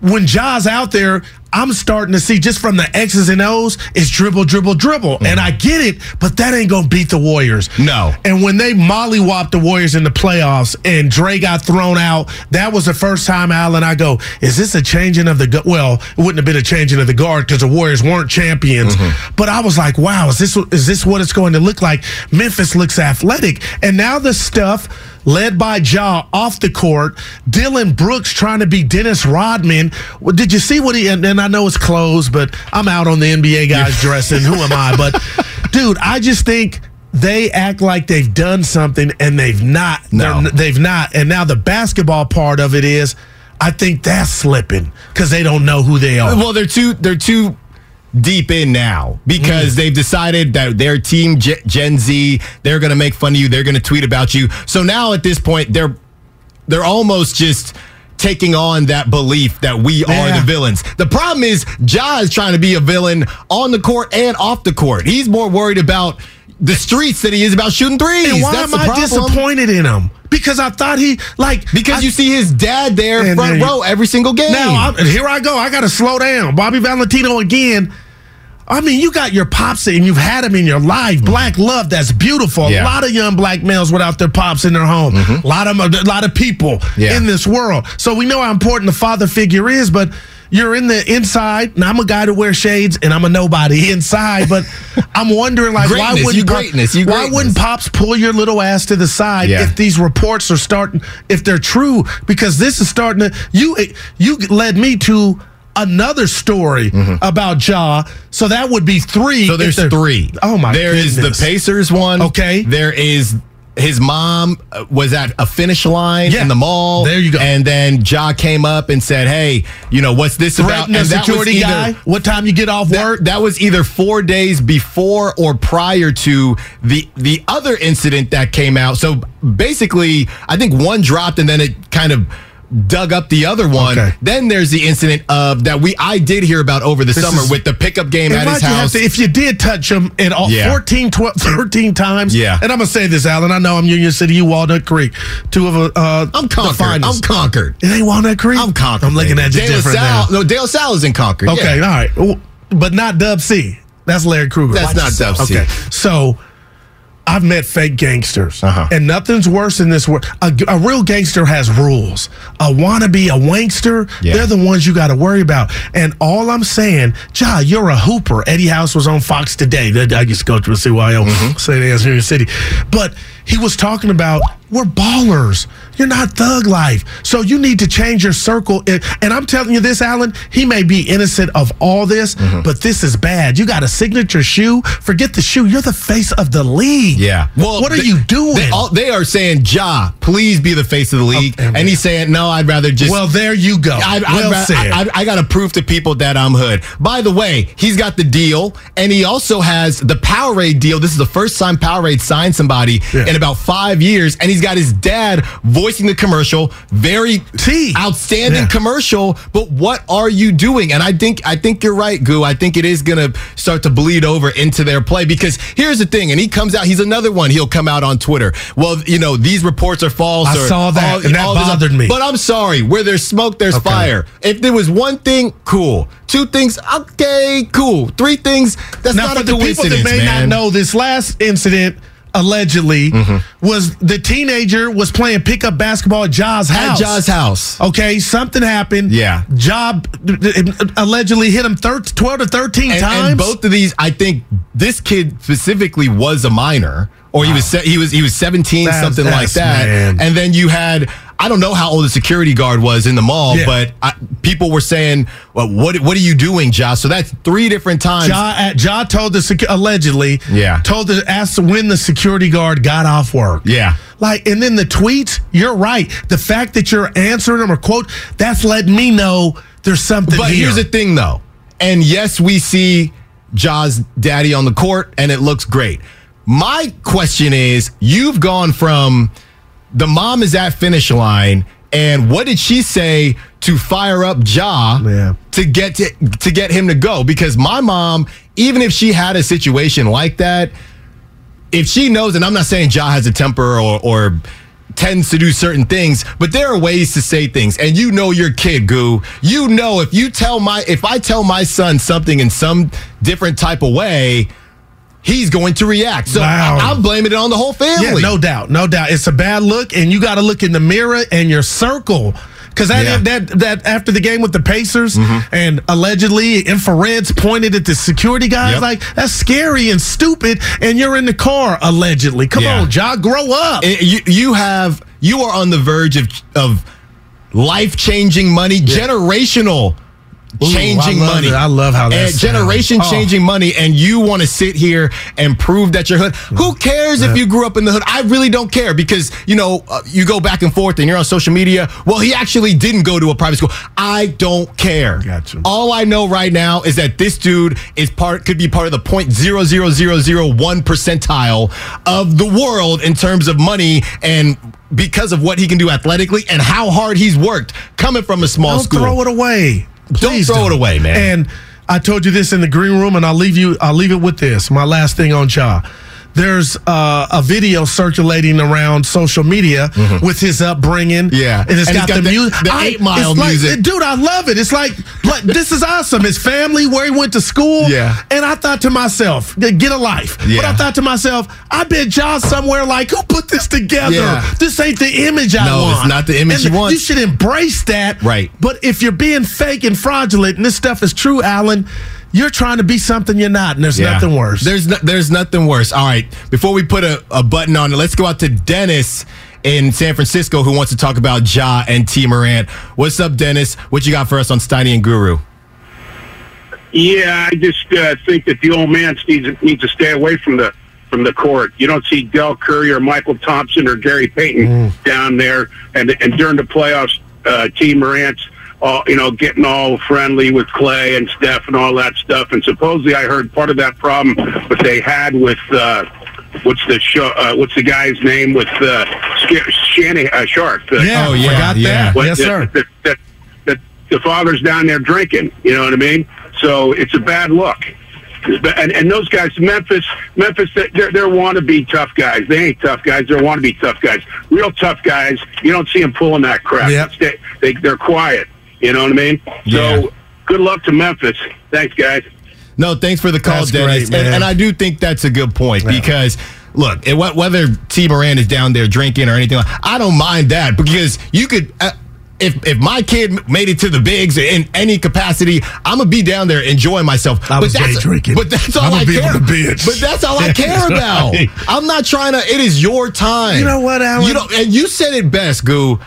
when Ja's out there, I'm starting to see just from the X's and O's, it's dribble, dribble, dribble. Mm-hmm. And I get it, but that ain't gonna beat the Warriors. No. And when they mollywopped the Warriors in the playoffs and Dre got thrown out, that was the first time, Alan, I go, is this a changing of the gu-" Well, it wouldn't have been a changing of the guard because the Warriors weren't champions. Mm-hmm. But I was like, wow, is this is this what it's going to look like? Memphis looks athletic. And now the stuff led by Ja off the court, Dillon Brooks trying to be Dennis Rodman. Well, did you see what he and, and I know it's closed, but I'm out on the NBA guys dressing. Who am I? But <laughs> dude, I just think they act like they've done something and they've not. No. They've not. And now the basketball part of it is I think that's slipping because they don't know who they are. Well, they're too they're too deep in now because Mm. they've decided that their team Gen Z they're going to make fun of you, they're going to tweet about you. So now at this point they're they're almost just taking on that belief that we are the villains. The problem is Ja is trying to be a villain on the court and off the court. He's more worried about the streets than he is about shooting threes. And why That's am I problem. disappointed in him? Because I thought he like Because I- you see his dad there front row every single game. Now I'm, here I go. I got to slow down. Bobby Valentino again. I mean, you got your pops and you've had them in your life. Black love, that's beautiful. Mm-hmm. Yeah. Mm-hmm. A lot of young black males without their pops in their home. A lot of a lot of people Yeah. in this world. So we know how important the father figure is, but you're in the inside, and I'm a guy that wears shades, and I'm a nobody <laughs> inside. But I'm wondering, like, why wouldn't you greatness, you why greatness. wouldn't pops pull your little ass to the side Yeah. if these reports are starting if they're true because this is starting to you you led me to another story about Ja so that would be 3 Mm-hmm. So there's three. oh my There is the. Pacers one. Okay. There is his mom uh, was at a finish line Yeah. in the mall. There you go. And then Ja came up and said, "Hey, you know what's this about?" And that was either- guy what time you get off That, work that was either four days before or prior to the the other incident that came out. So basically, I think one dropped and then it kind of dug up the other one. Okay. Then there's the incident of that we I did hear about over the This summer is- with the pickup game at his you house. to, if you did touch him at all Yeah. 14 12 <laughs> 13 times Yeah. and i'm gonna say this alan i know i'm union city you walnut creek two of uh I'm conquered. I'm conquered. it ain't walnut creek I'm conquered. i'm looking at you Dale different Sal, now No, Dale Sal is in Concord. Okay, yeah. all right. But not Dub C. That's Larry Kruger. That's not Dub C. Okay. So I've met fake gangsters, Uh-huh. and nothing's worse in this world. A, a real gangster has rules. A wannabe, a wankster, Yeah. they're the ones you got to worry about. And all I'm saying, Ja, you're a hooper. Eddie House was on Fox today. I to go to CYO, St. Anne's Union City. But he was talking about we're ballers. You're not thug life. So you need to change your circle. And, I'm telling you this, Alan, he may be innocent of all this, Mm-hmm. but this is bad. You got a signature shoe. Forget the shoe. You're the face of the league. Yeah. Well, what are they- you doing? They, all, they are saying, Ja, please be the face of the league. Oh, and he's saying, no, I'd rather just. well, there you go. I, well I, said. I, I got to prove to people that I'm hood. By the way, he's got the deal, and he also has the Powerade deal. This is the first time Powerade signed somebody Yeah. in about five years, and he's got his dad voicing the commercial. Very T. outstanding Yeah. commercial. But what are you doing? And I think I think you're right, Goo. I think it is going to start to bleed over into their play because here's the thing. And he comes out. He's another one. He'll come out on Twitter. Well, you know these reports are false. I or saw that, and that this- bothered me. But I'm sorry. Where there's smoke, there's Okay. fire. If there was one thing, cool. Two things, okay, cool. Three things, that's now, not for a the people that may man. not know, this last incident allegedly Mm-hmm. was the teenager was playing pickup basketball at Ja's At house. Ja's house. Okay, something happened. Yeah. Job allegedly hit him thir- 12 to 13 and, times. and both of these, I think this kid specifically was a minor, or he was he was he was seventeen, That's- something like that. man. And then you had I don't know how old the security guard was in the mall, Yeah. but I, people were saying, well, "What what are you doing, Josh?" So that's three different times. Ja, at, ja told the secu- allegedly, Yeah. told the asked when the security guard got off work. Yeah. Like, and then the tweets, you're right. The fact that you're answering them or quote, that's letting me know there's something But here. here's the thing, though. And yes, we see Ja's daddy on the court, and it looks great. My question is you've gone from the mom is at finish line, and what did she say to fire up Ja Yeah. to get to, to get him to go? Because my mom, even if she had a situation like that, if she knows, and I'm not saying Ja has a temper or, or tends to do certain things, but there are ways to say things. And you know your kid, Goo. You know if you tell my if I tell my son something in some different type of way, he's going to react. So Wow. I, am blaming it on the whole family. Yeah, no doubt, no doubt. It's a bad look, and you got to look in the mirror and your circle. Because that, Yeah. that that after the game with the Pacers Mm-hmm. and allegedly infrareds pointed at the security guys, Yep. like that's scary and stupid. And you're in the car allegedly. Come Yeah. on, Ja, grow up. It- you you have you are on the verge of of life changing money, generational Ooh, changing I money. it. I love how that generation Oh. changing money, and you want to sit here and prove that you're hood. Who cares if you grew up in the hood? I really don't care because you know uh, you go back and forth and you're on social media. Well, he actually didn't go to a private school. I don't care. Gotcha. All I know right now is that this dude is part could be part of the point zero zero zero zero one percentile of the world in terms of money and because of what he can do athletically and how hard he's worked coming from a small Don't school. throw it away. Don't Please throw it away, man. And I told you this in the green room, and I'll leave you. I'll leave it with this. My last thing on Ja. There's uh, a video circulating around social media with his upbringing. Mm-hmm. Yeah. and it's And got, it's got the, the- music. the Eight Mile it's like- music. dude. I love it. It's like, like this is awesome. His family, where he went to school. Yeah. And I thought to myself, get a life. Yeah. But I thought to myself, I bet Ja somewhere like, who put this together? Yeah. This ain't the image I No, want. it's not the image And you want. You should embrace that. Right. But if you're being fake and fraudulent, and this stuff is true, Alan, you're trying to be something you're not, and there's Yeah. nothing worse. There's no, there's nothing worse. All right, before we put a, a button on it, let's go out to Dennis in San Francisco who wants to talk about Ja and Tee Morant. What's up, Dennis? What you got for us on Steiny and Guru? Yeah, I just uh, think that the old man needs needs to stay away from the from the court. You don't see Del Curry or Michael Thompson or Gary Payton down there, and and during the playoffs, uh, Tee Morant's all you know getting all friendly with Klay and Steph and all that stuff. And supposedly, I heard part of that problem that they had with. Uh, What's the show? Uh, what's the guy's name with uh, Sk- Shanny uh, Sharpe? Uh, yeah, Oh, yeah, forgot yeah. that. what- Yes, that- sir. That, that, that the father's down there drinking. You know what I mean? So it's a bad look. And, and those guys, Memphis, Memphis, they're, they're wannabe tough guys. They ain't tough guys. They're wannabe tough guys. Real tough guys. You don't see them pulling that crap. Yep. They, they, they're quiet. You know what I mean? Yeah. So good luck to Memphis. Thanks, guys. No, thanks for the call, That's Dennis. great, and, and I do think that's a good point because look, it, whether Tee Morant is down there drinking or anything, I don't mind that because you could. Uh, if if my kid made it to the bigs in any capacity, I'm gonna be down there enjoying myself. I was but that's day drinking. But that's all I'ma I be care. on. But that's all I <laughs> care about. I'm not trying to. It is your time. You know what, Alan? You know, and you said it best, Goo.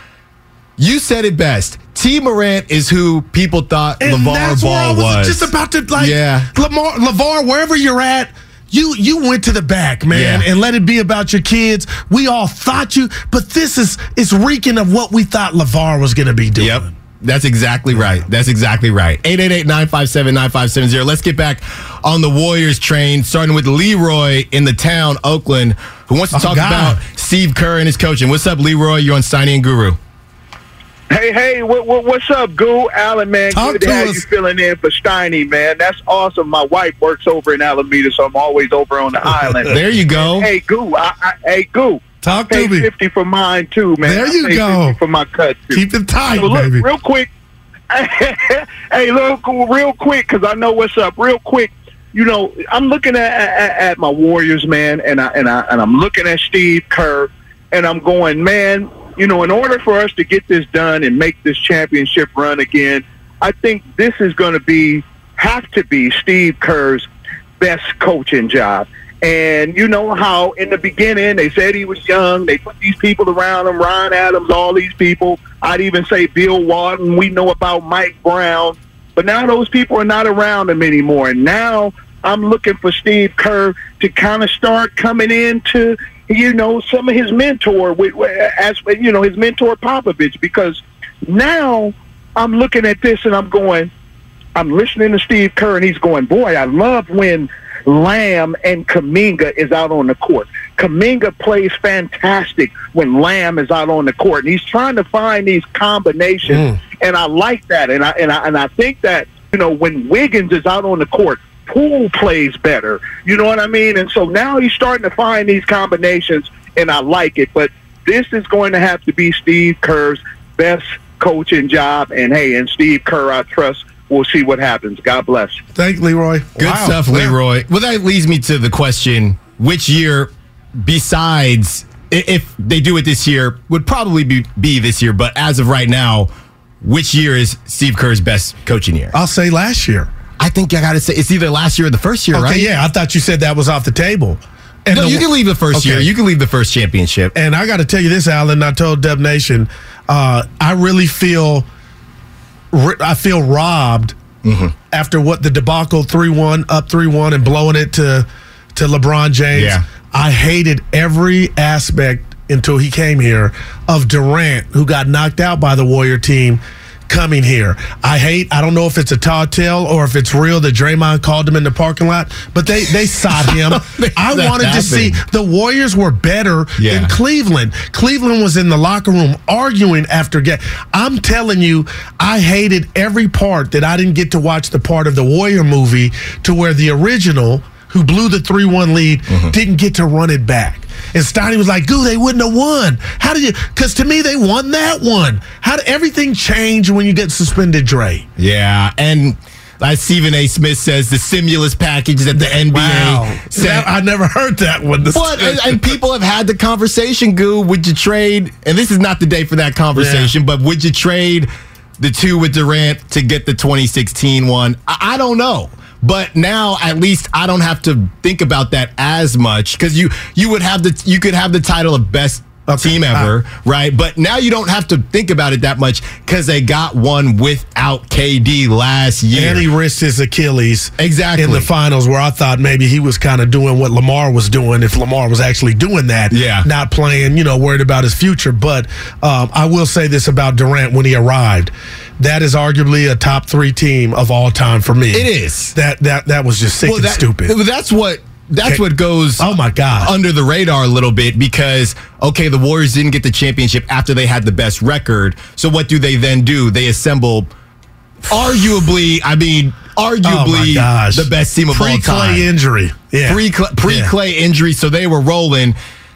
You said it best. Tee Morant is who people thought And LaVar that's where I Ball was, was. just about to like Yeah. Lamar LaVar, wherever you're at. You you went to the back, man, Yeah. and let it be about your kids. We all thought you, but this is it's reeking of what we thought Lavar was going to be doing. Yep. That's exactly right. That's exactly right. 888-957-9570. Let's get back on the Warriors train, starting with Leroy in the town, Oakland, who wants to Oh, talk God. about Steve Kerr and his coaching. What's up, Leroy? You're on and Guru. Hey, hey, what, what, what's up, Goo? Alan, man, Talk good to to have us. you filling in for Steiny, man. That's awesome. My wife works over in Alameda, so I'm always over on the island. <laughs> There you go. Hey, Goo, I, I, hey, Goo. Talk I to me. 50 for mine, too, man. There you go. 50 for my cut, too. Keep it tight, So look, baby. real quick. <laughs> hey, look, real quick, because I know what's up. Real quick, you know, I'm looking at, at, at my Warriors, man, and I and I and I'm looking at Steve Kerr, and I'm going, man. You know, in order for us to get this done and make this championship run again, I think this is going to be have to be Steve Kerr's best coaching job. And you know how in the beginning they said he was young. They put these people around him, Ron Adams, all these people. I'd even say Bill Walton. We know about Mike Brown. But now those people are not around him anymore. And now I'm looking for Steve Kerr to kind of start coming into, you know, some of his mentor, with, as you know, his mentor Popovich, because now I'm looking at this and I'm going, I'm listening to Steve Kerr and he's going, boy, I love when Lamb and Kuminga is out on the court. Kuminga plays fantastic when Lamb is out on the court, and he's trying to find these combinations, mm. and I like that, and I and I and I think that you know when Wiggins is out on the court, Poole plays better. You know what I mean? And so now he's starting to find these combinations, and I like it. But this is going to have to be Steve Kerr's best coaching job, and hey, and Steve Kerr, I trust. We'll see what happens. God bless. Thank Leroy. Good Wow. stuff, Leroy. Well, that leads me to the question: Which year, besides if they do it this year, would probably be, be this year, but as of right now, which year is Steve Kerr's best coaching year? I'll say last year. I think I got to say it's either last year or the first year, Okay, right? yeah, I thought you said that was off the table. And no, the- you can leave the first Okay. year. You can leave the first championship. And I got to tell you this, Alan. I told Dub Nation, uh, I really feel, I feel robbed Mm-hmm. after what the debacle three one up three one and blowing it to to LeBron James. Yeah. I hated every aspect until he came here of Durant, who got knocked out by the Warrior team. Coming here, I hate. I don't know if it's a tall tale or if it's real that Draymond called him in the parking lot, but they they sought him. <laughs> I wanted to see the Warriors were better Yeah. than Cleveland. Cleveland was in the locker room arguing after game. I'm telling you, I hated every part that I didn't get to watch the part of the Warrior movie to where the original, who blew the 3 1 lead, Mm-hmm. didn't get to run it back. And Steiny was like, Goo, they wouldn't have won. How did you? Because to me, they won that one. How did everything change when you get suspended, Dre? Yeah, and as Stephen A. Smith says, the stimulus package that the NBA Wow. sent. That- I never heard that one. But and, and people have had the conversation, Goo. Would you trade? And this is not the day for that conversation. But would you trade the two with Durant to get the 2016 one? I, I don't know. But now at least I don't have to think about that as much because you you would have the you could have the title of best team ever, right? But now you don't have to think about it that much because they got one without KD last year. And he risked his Achilles exactly in the finals, where I thought maybe he was kind of doing what Lamar was doing. If Lamar was actually doing that, Yeah. not playing, you know, worried about his future. But um, I will say this about Durant when he arrived. That is arguably a top three team of all time for me. It is. That that that was just sick and that- stupid. That's what that's what goes Oh my god. under the radar a little bit because okay, the Warriors didn't get the championship after they had the best record. So what do they then do? They assemble arguably, I mean, oh arguably Oh the best team of all time. Pre-Klay injury. Yeah. Pre pre Klay injury, so they were rolling.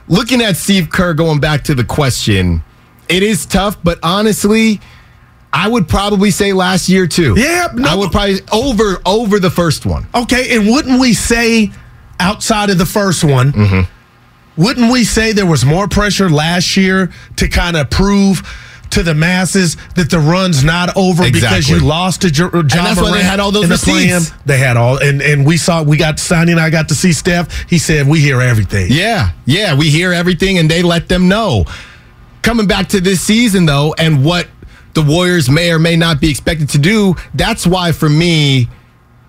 Looking at Steve Kerr, going back to the question, it is tough, but honestly, I would probably say last year too. Yeah, no. I would probably over over the first one. Okay, and wouldn't we say outside of the first one, Mm-hmm. wouldn't we say there was more pressure last year to kind of prove to the masses that the run's not over because you lost to John And that's why they had all those in the They had all, and and we saw we got Sonny and I got to see Steph. He said we hear everything. Yeah, yeah, we hear everything and they let them know. Coming back to this season though, and what the Warriors may or may not be expected to do, that's why for me,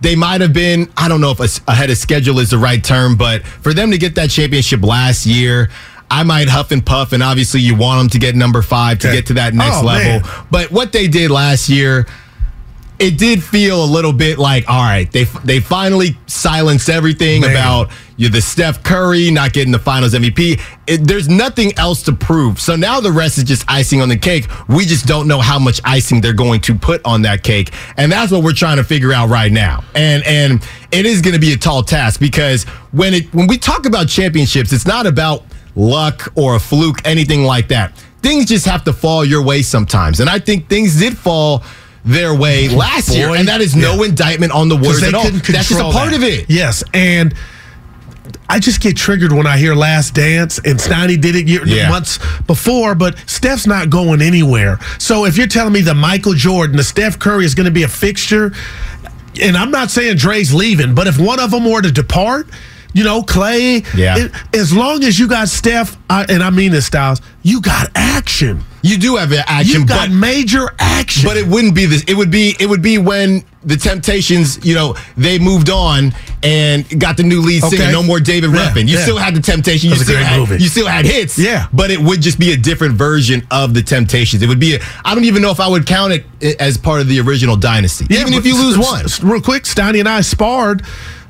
they might have been, I don't know if a- ahead of schedule is the right term, but for them to get that championship last year, I might huff and puff, and obviously you want them to get number five to Okay. get to that next Oh, level. man. But what they did last year, it did feel a little bit like, all right, they they finally silenced everything Man. about you the Steph Curry not getting the Finals MVP. It, there's nothing else to prove. So now the rest is just icing on the cake. We just don't know how much icing they're going to put on that cake, and that's what we're trying to figure out right now. And and it is going to be a tall task because when it when we talk about championships, it's not about luck or a fluke, anything like that. Things just have to fall your way sometimes, and I think things did fall their way last year, and that is no yeah. indictment on the Warriors at all. That's just a part that. of it. Yes, and I just get triggered when I hear Last Dance and Steiny did it year, Yeah. months before, but Steph's not going anywhere. So if you're telling me the Michael Jordan, the Steph Curry is going to be a fixture, and I'm not saying Dre's leaving, but if one of them were to depart. You know, Klay. Yeah. it- as long as you got Steph, I, and I mean this, Styles, you got action. You do have action, You got but major action. but it wouldn't be this. It would be it would be when the Temptations, you know, they moved on and got the new lead singer. Okay. No more David Yeah, Ruffin. You yeah. still had the Temptation. You still had movie. you still had hits. Yeah. but it would just be a different version of the Temptations. It would be. A, I don't even know if I would count it eh, as part of the original dynasty. even if you lose one. Real quick, Steiny and I sparred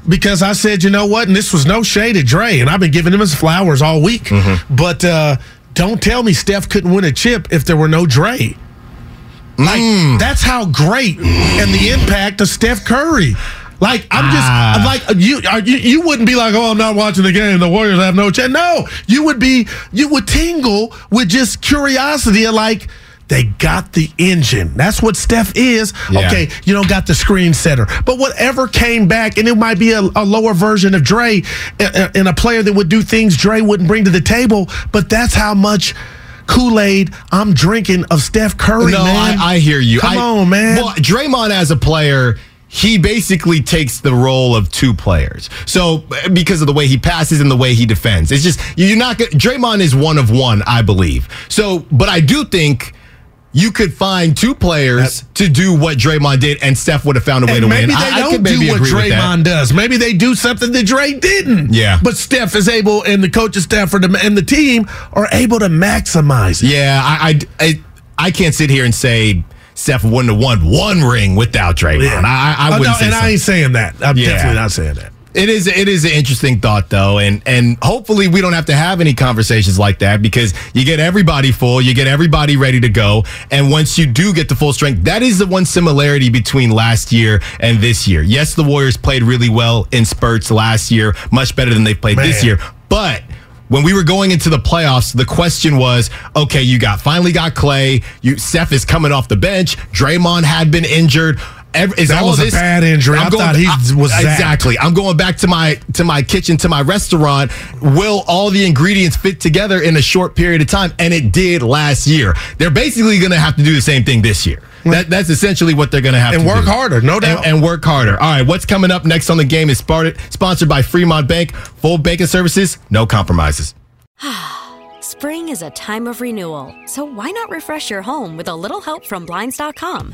because I said, you know what, and this was no shade at Dre, and I've been giving him his flowers all week. Mm-hmm. But uh, don't tell me Steph couldn't win a chip if there were no Dre. Like Mm. that's how great and the impact of Steph Curry. Like I'm just Ah. Like you, are, you you wouldn't be like oh I'm not watching the game the Warriors have no chance no you would be you would tingle with just curiosity of like they got the engine that's what Steph is Yeah. okay you don't got the screen setter but whatever came back and it might be a, a lower version of Dre and a player that would do things Dre wouldn't bring to the table but that's how much Kool-Aid I'm drinking of Steph Curry no, man I, I hear you. come I- on man Well, Draymond as a player. He basically takes the role of two players. So because of the way he passes and the way he defends, it's just you're not. Draymond is one of one, I believe. So, but I do think you could find two players to do what Draymond did, and Steph would have found a way to maybe win. they I, I don't could maybe do what. Draymond does. Maybe they do something that Dray didn't. Yeah. But Steph is able, and the coaching staff the, and the team are able to maximize it. Yeah, I, I, I, I can't sit here and say Steph wouldn't have won one ring without Draymond. I, I Oh, wouldn't no, say and so. I ain't saying that. I'm Yeah. definitely not saying that. It is it is an interesting thought though, and and hopefully we don't have to have any conversations like that because you get everybody full, you get everybody ready to go, and once you do get the full strength, that is the one similarity between last year and this year. Yes, the Warriors played really well in spurts last year, much better than they played this year, but. When we were going into the playoffs, the question was, okay, you got finally got Klay. You Steph is coming off the bench. Draymond had been injured. Ev- Is That all was a bad injury. I thought he was zapped. exactly. I'm going back to my to my kitchen to my restaurant. Will all the ingredients fit together in a short period of time? And it did last year. They're basically going to have to do the same thing this year. That, that's essentially what they're going to have to do. And to work do. harder, no And- doubt. And, work harder. All right, what's coming up next on the game is sponsored sponsored by Fremont Bank. Full banking services, no compromises. <sighs> Spring is a time of renewal, so why not refresh your home with a little help from Blinds.com?